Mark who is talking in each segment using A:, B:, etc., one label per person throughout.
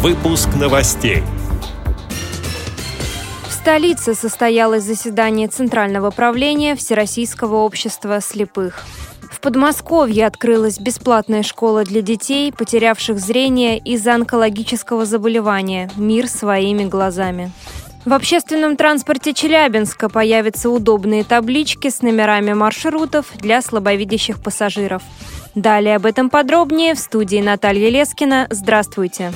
A: Выпуск новостей.
B: В столице состоялось заседание Центрального правления Всероссийского общества слепых. В Подмосковье открылась бесплатная школа для детей, потерявших зрение из-за онкологического заболевания «Мир своими глазами». В общественном транспорте Челябинска появятся удобные таблички с номерами маршрутов для слабовидящих пассажиров. Далее об этом подробнее в студии Наталья Лескина. Здравствуйте.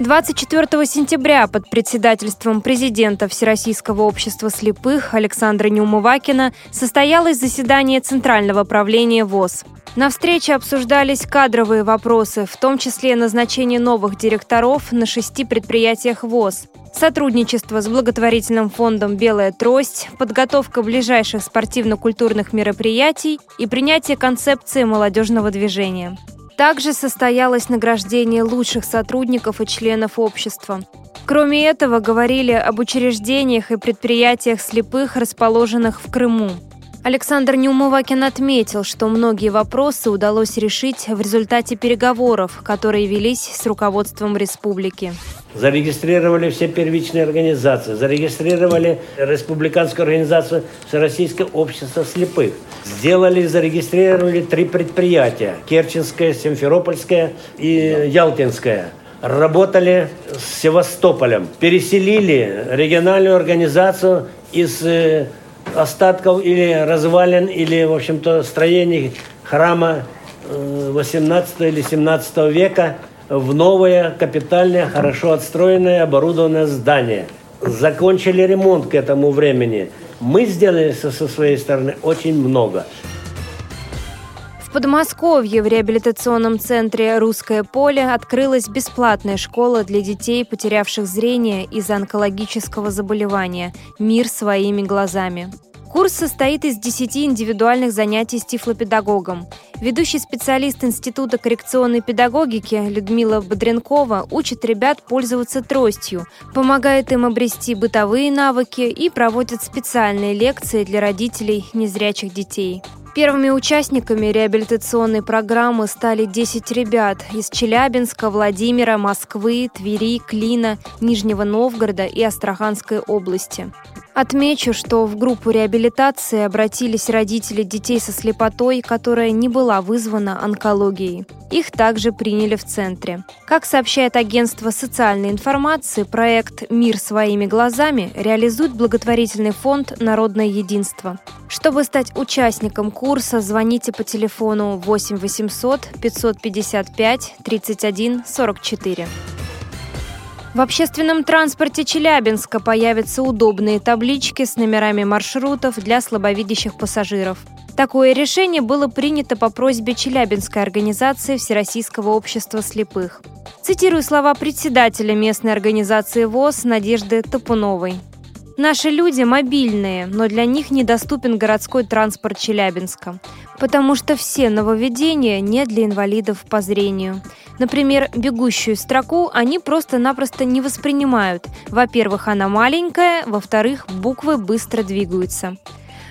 B: 24 сентября под председательством президента Всероссийского общества слепых Александра Неумывакина состоялось заседание Центрального правления ВОЗ. На встрече обсуждались кадровые вопросы, в том числе назначение новых директоров на шести предприятиях ВОЗ, сотрудничество с благотворительным фондом «Белая трость», подготовка ближайших спортивно-культурных мероприятий и принятие концепции молодежного движения. Также состоялось награждение лучших сотрудников и членов общества. Кроме этого, говорили об учреждениях и предприятиях слепых, расположенных в Крыму. Александр Неумывакин отметил, что многие вопросы удалось решить в результате переговоров, которые велись с руководством республики.
C: Зарегистрировали все первичные организации, зарегистрировали Республиканскую организацию Всероссийское общество слепых. Сделали, зарегистрировали три предприятия. Керченское, Симферопольское и Ялтинское работали с Севастополем. Переселили региональную организацию из э, остатков или развалин, или, в общем-то, строений храма 18 э, или 17 века в новое капитальное, хорошо отстроенное, оборудованное здание. Закончили ремонт к этому времени. Мы сделали со своей стороны очень много.
B: В Подмосковье в реабилитационном центре «Русское поле» открылась бесплатная школа для детей, потерявших зрение из-за онкологического заболевания «Мир своими глазами». Курс состоит из 10 индивидуальных занятий с тифлопедагогом. Ведущий специалист Института коррекционной педагогики Людмила Бодренкова учит ребят пользоваться тростью, помогает им обрести бытовые навыки и проводит специальные лекции для родителей незрячих детей. Первыми участниками реабилитационной программы стали 10 ребят из Челябинска, Владимира, Москвы, Твери, Клина, Нижнего Новгорода и Астраханской области. Отмечу, что в группу реабилитации обратились родители детей со слепотой, которая не была вызвана онкологией. Их также приняли в центре. Как сообщает агентство социальной информации, проект «Мир своими глазами» реализует благотворительный фонд «Народное единство». Чтобы стать участником курса, звоните по телефону 8 800 555 31 44. В общественном транспорте Челябинска появятся удобные таблички с номерами маршрутов для слабовидящих пассажиров. Такое решение было принято по просьбе Челябинской организации Всероссийского общества слепых. Цитирую слова председателя местной организации ВОЗ Надежды Топуновой. Наши люди мобильные, но для них недоступен городской транспорт Челябинска, потому что все нововведения не для инвалидов по зрению. Например, бегущую строку они просто-напросто не воспринимают. Во-первых, она маленькая, во-вторых, буквы быстро двигаются.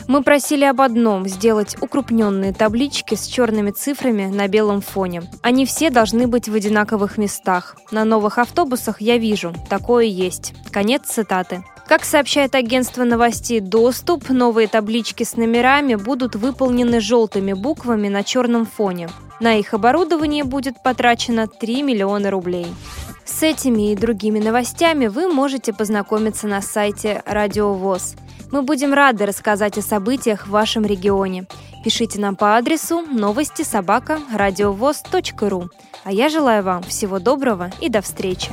B: Мы просили об одном – сделать укрупненные таблички с черными цифрами на белом фоне. Они все должны быть в одинаковых местах. На новых автобусах я вижу, такое есть. Конец цитаты. Как сообщает агентство новостей «Доступ», новые таблички с номерами будут выполнены желтыми буквами на черном фоне. На их оборудование будет потрачено 3 миллиона рублей. С этими и другими новостями вы можете познакомиться на сайте Радио ВОЗ. Мы будем рады рассказать о событиях в вашем регионе. Пишите нам по адресу новости собака ру. А я желаю вам всего доброго и до встречи.